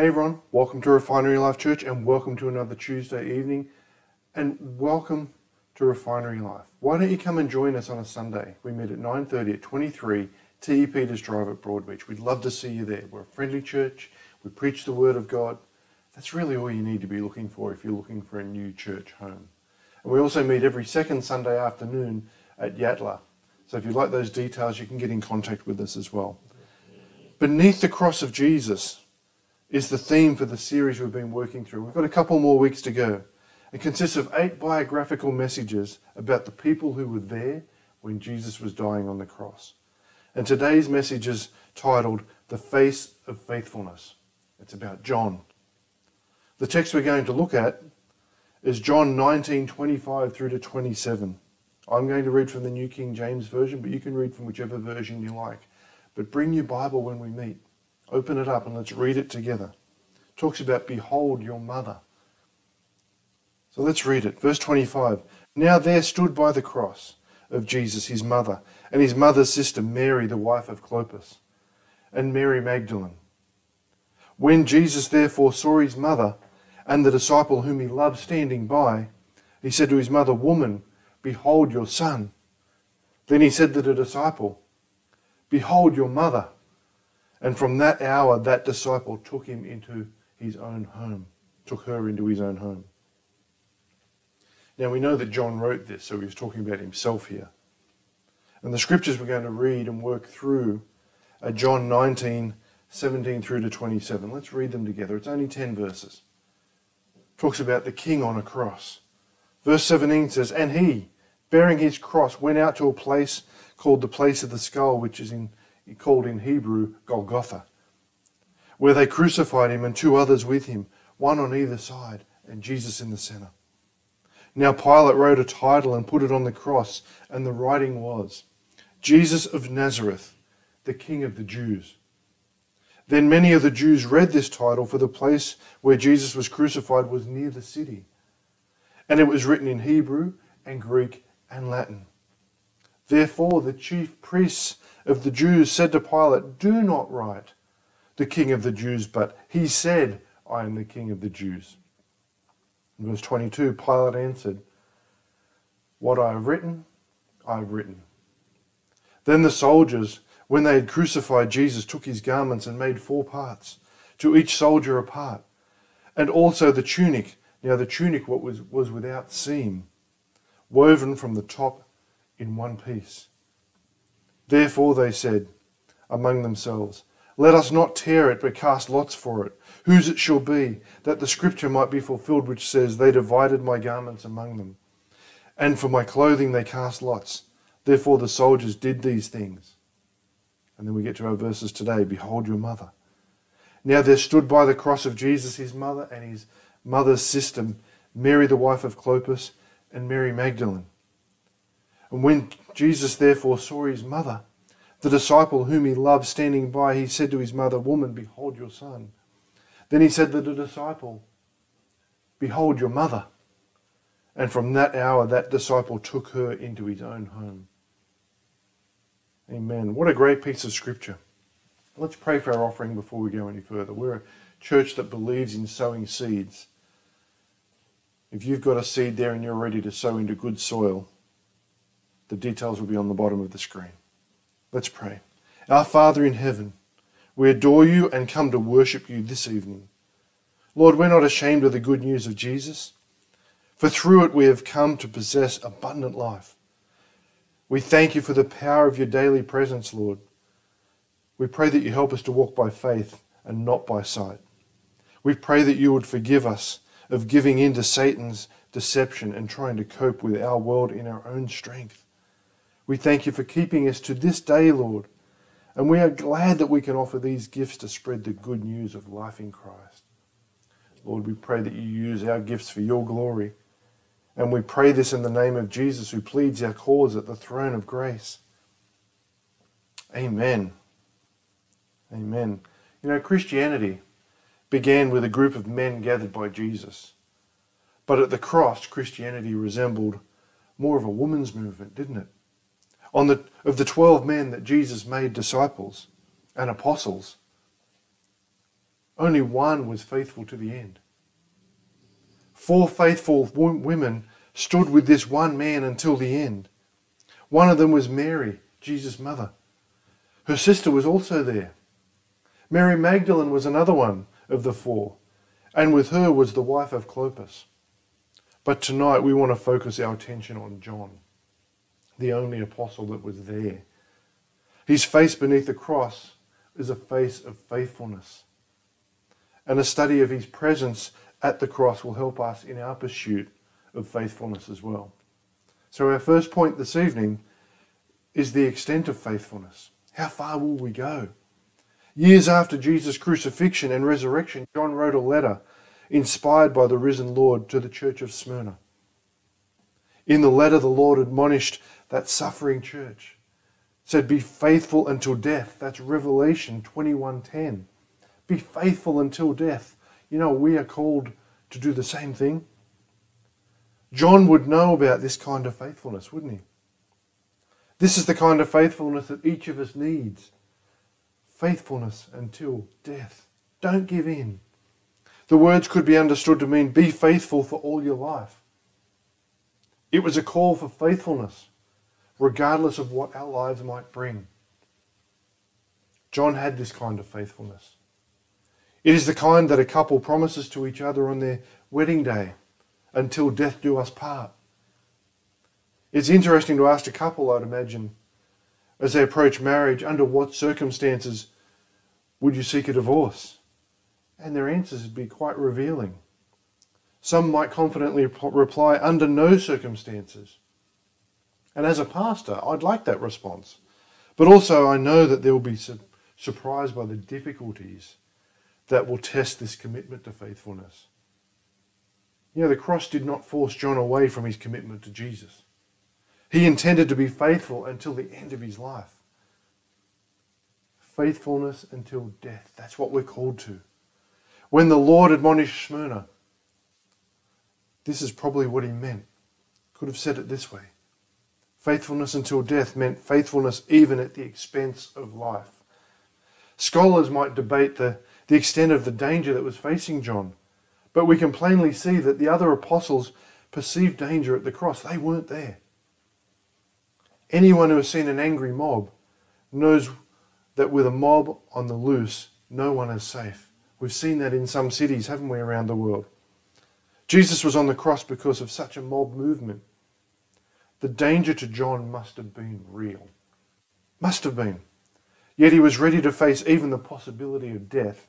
Hey everyone, welcome to Refinery Life Church and welcome to another Tuesday evening and welcome to Refinery Life. Why don't you come and join us on a Sunday? We meet at 9.30 at 23 T.E. Peters Drive at Broadbeach. We'd love to see you there. We're a friendly church. We preach the Word of God. That's really all you need to be looking for if you're looking for a new church home. And we also meet every second Sunday afternoon at Yatala. So if you'd like those details, you can get in contact with us as well. Beneath the cross of Jesus is the theme for the series we've been working through. We've got a couple more weeks to go. It consists of eight biographical messages about the people who were there when Jesus was dying on the cross. And today's message is titled The Face of Faithfulness. It's about John. The text we're going to look at is John 19 25 through to 27. I'm going to read from the New King James Version, but you can read from whichever version you like. But bring your Bible when we meet. Open it up and let's read it together. It talks about, Behold your mother. So let's read it. Verse 25. Now there stood by the cross of Jesus his mother, and his mother's sister Mary, the wife of Clopas, and Mary Magdalene. When Jesus therefore saw his mother and the disciple whom he loved standing by, he said to his mother, Woman, behold your son. Then he said to the disciple, Behold your mother. And from that hour, that disciple took him into his own home, took her into his own home. Now we know that John wrote this, so he's talking about himself here. And the scriptures we're going to read and work through are John 19, 17 through to 27. Let's read them together. It's only 10 verses. It talks about the king on a cross. Verse 17 says, And he, bearing his cross, went out to a place called the place of the skull, which is in, called in Hebrew Golgotha, where they crucified him and two others with him, one on either side, and Jesus in the center. Now Pilate wrote a title and put it on the cross, and the writing was, Jesus of Nazareth, the King of the Jews. Then many of the Jews read this title, for the place where Jesus was crucified was near the city. And it was written in Hebrew and Greek and Latin. Therefore the chief priests of the Jews said to Pilate, Do not write the King of the Jews, but he said, I am the King of the Jews. In verse 22, Pilate answered, What I have written, I have written. Then the soldiers, when they had crucified Jesus, took his garments and made four parts, to each soldier a part, and also the tunic. Now the tunic was, was without seam, woven from the top in one piece. Therefore they said among themselves, Let us not tear it, but cast lots for it whose it shall be, that the scripture might be fulfilled, which says, They divided my garments among them, and for my clothing they cast lots. Therefore the soldiers did these things. And then we get to our verses today Behold your mother. Now there stood by the cross of Jesus his mother and his mother's sister, Mary the wife of Clopas, and Mary Magdalene. And when Jesus therefore saw his mother, the disciple whom he loved standing by, he said to his mother, Woman, behold your son. Then he said to the disciple, Behold your mother. And from that hour, that disciple took her into his own home. Amen. What a great piece of scripture. Let's pray for our offering before we go any further. We're a church that believes in sowing seeds. If you've got a seed there and you're ready to sow into good soil, the details will be on the bottom of the screen. Let's pray. Our Father in heaven, we adore you and come to worship you this evening. Lord, we're not ashamed of the good news of Jesus, for through it we have come to possess abundant life. We thank you for the power of your daily presence, Lord. We pray that you help us to walk by faith and not by sight. We pray that you would forgive us of giving in to Satan's deception and trying to cope with our world in our own strength. We thank you for keeping us to this day, Lord and we are glad that we can offer these gifts to spread the good news of life in Christ. Lord, we pray that you use our gifts for your glory. And we pray this in the name of Jesus, who pleads our cause at the throne of grace. Amen. Amen. You know, Christianity began with a group of men gathered by Jesus. But at the cross, Christianity resembled more of a woman's movement, didn't it? On the, of the 12 men that Jesus made disciples and apostles. only one was faithful to the end. Four faithful women stood with this one man until the end. One of them was Mary, Jesus' mother. Her sister was also there. Mary Magdalene was another one of the four, and with her was the wife of Clopas. But tonight we want to focus our attention on John, the only apostle that was there. His face beneath the cross is a face of faithfulness. And a study of his presence at the cross will help us in our pursuit of faithfulness as well. So, our first point this evening is the extent of faithfulness. How far will we go? Years after Jesus' crucifixion and resurrection, John wrote a letter inspired by the risen Lord to the church of Smyrna. In the letter, the Lord admonished that suffering church, said, Be faithful until death. That's Revelation 21:10. Be faithful until death. You know, we are called to do the same thing. John would know about this kind of faithfulness, wouldn't he? This is the kind of faithfulness that each of us needs. Faithfulness until death. Don't give in. The words could be understood to mean be faithful for all your life. It was a call for faithfulness, regardless of what our lives might bring. John had this kind of faithfulness. It is the kind that a couple promises to each other on their wedding day until death do us part. It's interesting to ask a couple, I'd imagine, as they approach marriage, under what circumstances would you seek a divorce? And their answers would be quite revealing. Some might confidently reply, under no circumstances. And as a pastor, I'd like that response. But also, I know that they will be su- surprised by the difficulties that will test this commitment to faithfulness. You know, the cross did not force John away from his commitment to Jesus. He intended to be faithful until the end of his life. Faithfulness until death. That's what we're called to. When the Lord admonished Smyrna, this is probably what he meant. Could have said it this way Faithfulness until death meant faithfulness even at the expense of life. Scholars might debate the, the extent of the danger that was facing John. But we can plainly see that the other apostles perceived danger at the cross. They weren't there. Anyone who has seen an angry mob knows that with a mob on the loose, no one is safe. We've seen that in some cities, haven't we, around the world? Jesus was on the cross because of such a mob movement. The danger to John must have been real. Must have been. Yet he was ready to face even the possibility of death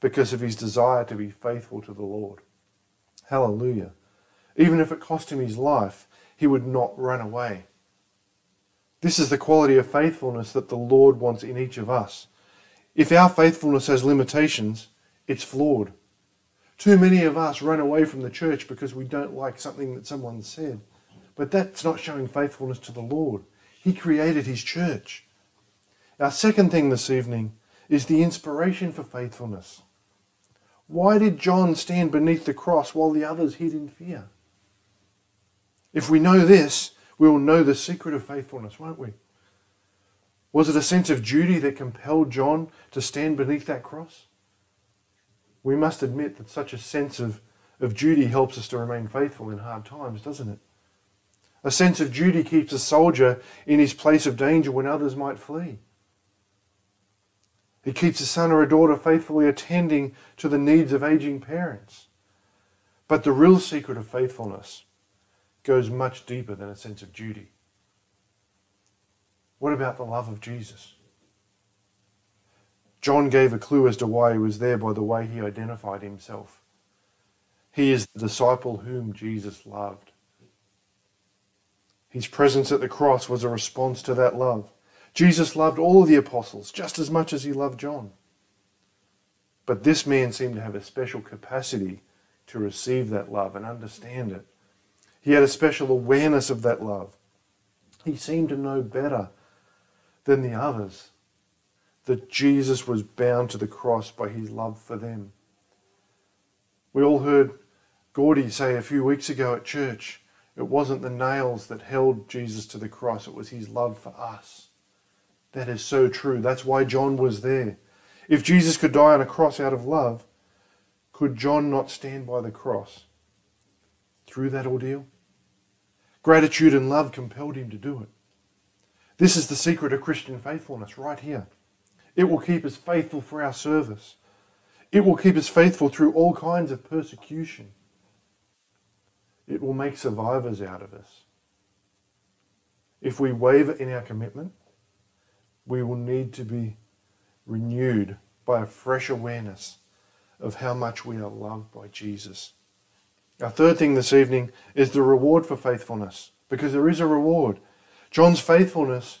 because of his desire to be faithful to the Lord. Hallelujah. Even if it cost him his life, he would not run away. This is the quality of faithfulness that the Lord wants in each of us. If our faithfulness has limitations, it's flawed. Too many of us run away from the church because we don't like something that someone said. But that's not showing faithfulness to the Lord. He created His church. Our second thing this evening is the inspiration for faithfulness. Why did John stand beneath the cross while the others hid in fear? If we know this, we will know the secret of faithfulness, won't we? Was it a sense of duty that compelled John to stand beneath that cross? We must admit that such a sense of, of duty helps us to remain faithful in hard times, doesn't it? A sense of duty keeps a soldier in his place of danger when others might flee. It keeps a son or a daughter faithfully attending to the needs of aging parents. But the real secret of faithfulness goes much deeper than a sense of duty. What about the love of Jesus? John gave a clue as to why he was there by the way he identified himself. He is the disciple whom Jesus loved. His presence at the cross was a response to that love. Jesus loved all of the apostles just as much as he loved John. But this man seemed to have a special capacity to receive that love and understand it. He had a special awareness of that love. He seemed to know better than the others that Jesus was bound to the cross by his love for them. We all heard Gordy say a few weeks ago at church it wasn't the nails that held Jesus to the cross, it was his love for us. That is so true. That's why John was there. If Jesus could die on a cross out of love, could John not stand by the cross through that ordeal? Gratitude and love compelled him to do it. This is the secret of Christian faithfulness right here. It will keep us faithful for our service. It will keep us faithful through all kinds of persecution. It will make survivors out of us. If we waver in our commitment, we will need to be renewed by a fresh awareness of how much we are loved by Jesus. Our third thing this evening is the reward for faithfulness, because there is a reward. John's faithfulness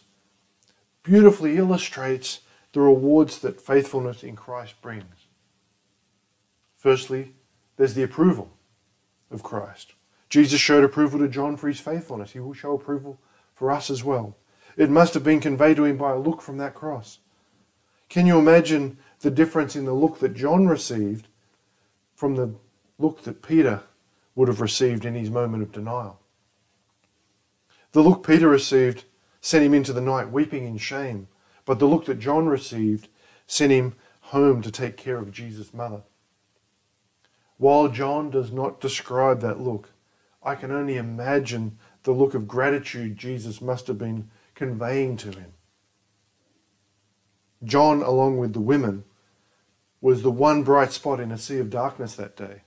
beautifully illustrates the rewards that faithfulness in Christ brings. Firstly, there's the approval of Christ. Jesus showed approval to John for his faithfulness. He will show approval for us as well. It must have been conveyed to him by a look from that cross. Can you imagine the difference in the look that John received from the look that Peter would have received in his moment of denial? The look Peter received sent him into the night weeping in shame, but the look that John received sent him home to take care of Jesus' mother. While John does not describe that look, I can only imagine the look of gratitude Jesus must have been conveying to him. John, along with the women, was the one bright spot in a sea of darkness that day.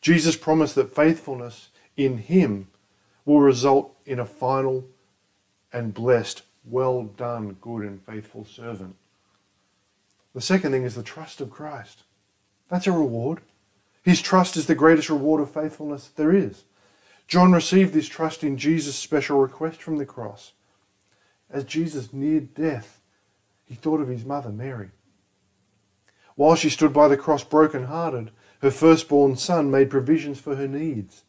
Jesus promised that faithfulness in him will result in a final and blessed, well done, good and faithful servant. The second thing is the trust of Christ. That's a reward. His trust is the greatest reward of faithfulness there is. John received this trust in Jesus' special request from the cross. As Jesus neared death, he thought of his mother, Mary. While she stood by the cross broken-hearted, her firstborn son made provisions for her needs.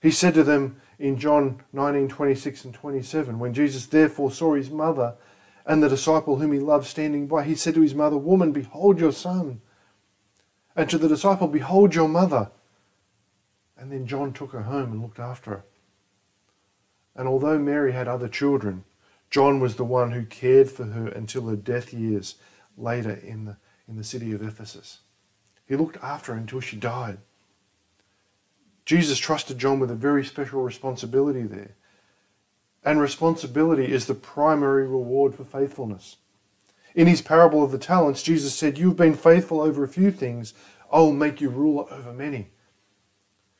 He said to them in John 19, 26 and 27, when Jesus therefore saw his mother and the disciple whom he loved standing by, he said to his mother, Woman, behold your son. And to the disciple, Behold your mother. And then John took her home and looked after her. And although Mary had other children, John was the one who cared for her until her death years later in the, in the city of Ephesus. He looked after her until she died. Jesus trusted John with a very special responsibility there. And responsibility is the primary reward for faithfulness. In his parable of the talents, Jesus said, You've been faithful over a few things, I will make you ruler over many.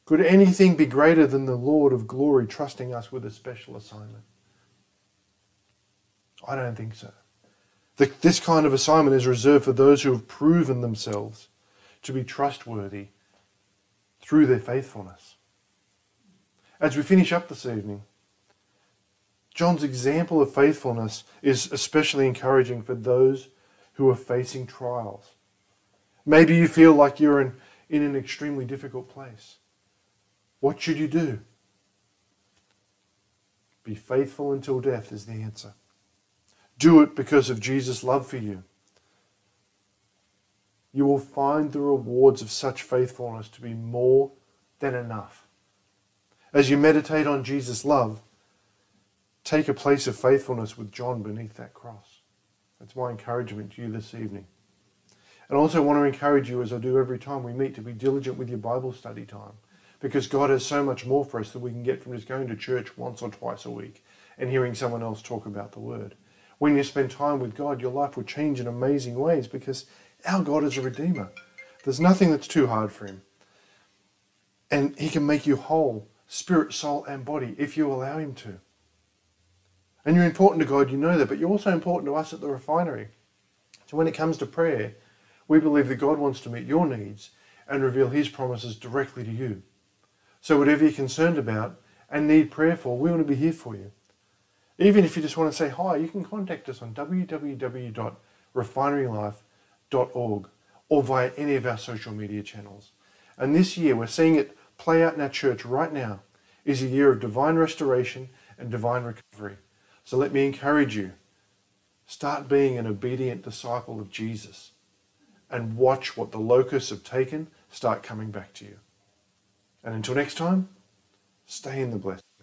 Could anything be greater than the Lord of glory trusting us with a special assignment? I don't think so. This kind of assignment is reserved for those who have proven themselves to be trustworthy through their faithfulness. As we finish up this evening, John's example of faithfulness is especially encouraging for those who are facing trials. Maybe you feel like you're in, in an extremely difficult place. What should you do? Be faithful until death is the answer. Do it because of Jesus' love for you. You will find the rewards of such faithfulness to be more than enough. As you meditate on Jesus' love, take a place of faithfulness with John beneath that cross. That's my encouragement to you this evening. And I also want to encourage you, as I do every time we meet, to be diligent with your Bible study time. Because God has so much more for us that we can get from just going to church once or twice a week and hearing someone else talk about the Word. When you spend time with God, your life will change in amazing ways because our God is a Redeemer. There's nothing that's too hard for Him. And He can make you whole, spirit, soul, and body, if you allow Him to. And you're important to God, you know that, but you're also important to us at the refinery. So when it comes to prayer, we believe that God wants to meet your needs and reveal His promises directly to you. So whatever you're concerned about and need prayer for, we want to be here for you. Even if you just want to say hi, you can contact us on www.refinerylife.org or via any of our social media channels. And this year, we're seeing it play out in our church right now, is a year of divine restoration and divine recovery. So let me encourage you start being an obedient disciple of Jesus and watch what the locusts have taken start coming back to you. And until next time, stay in the blessing.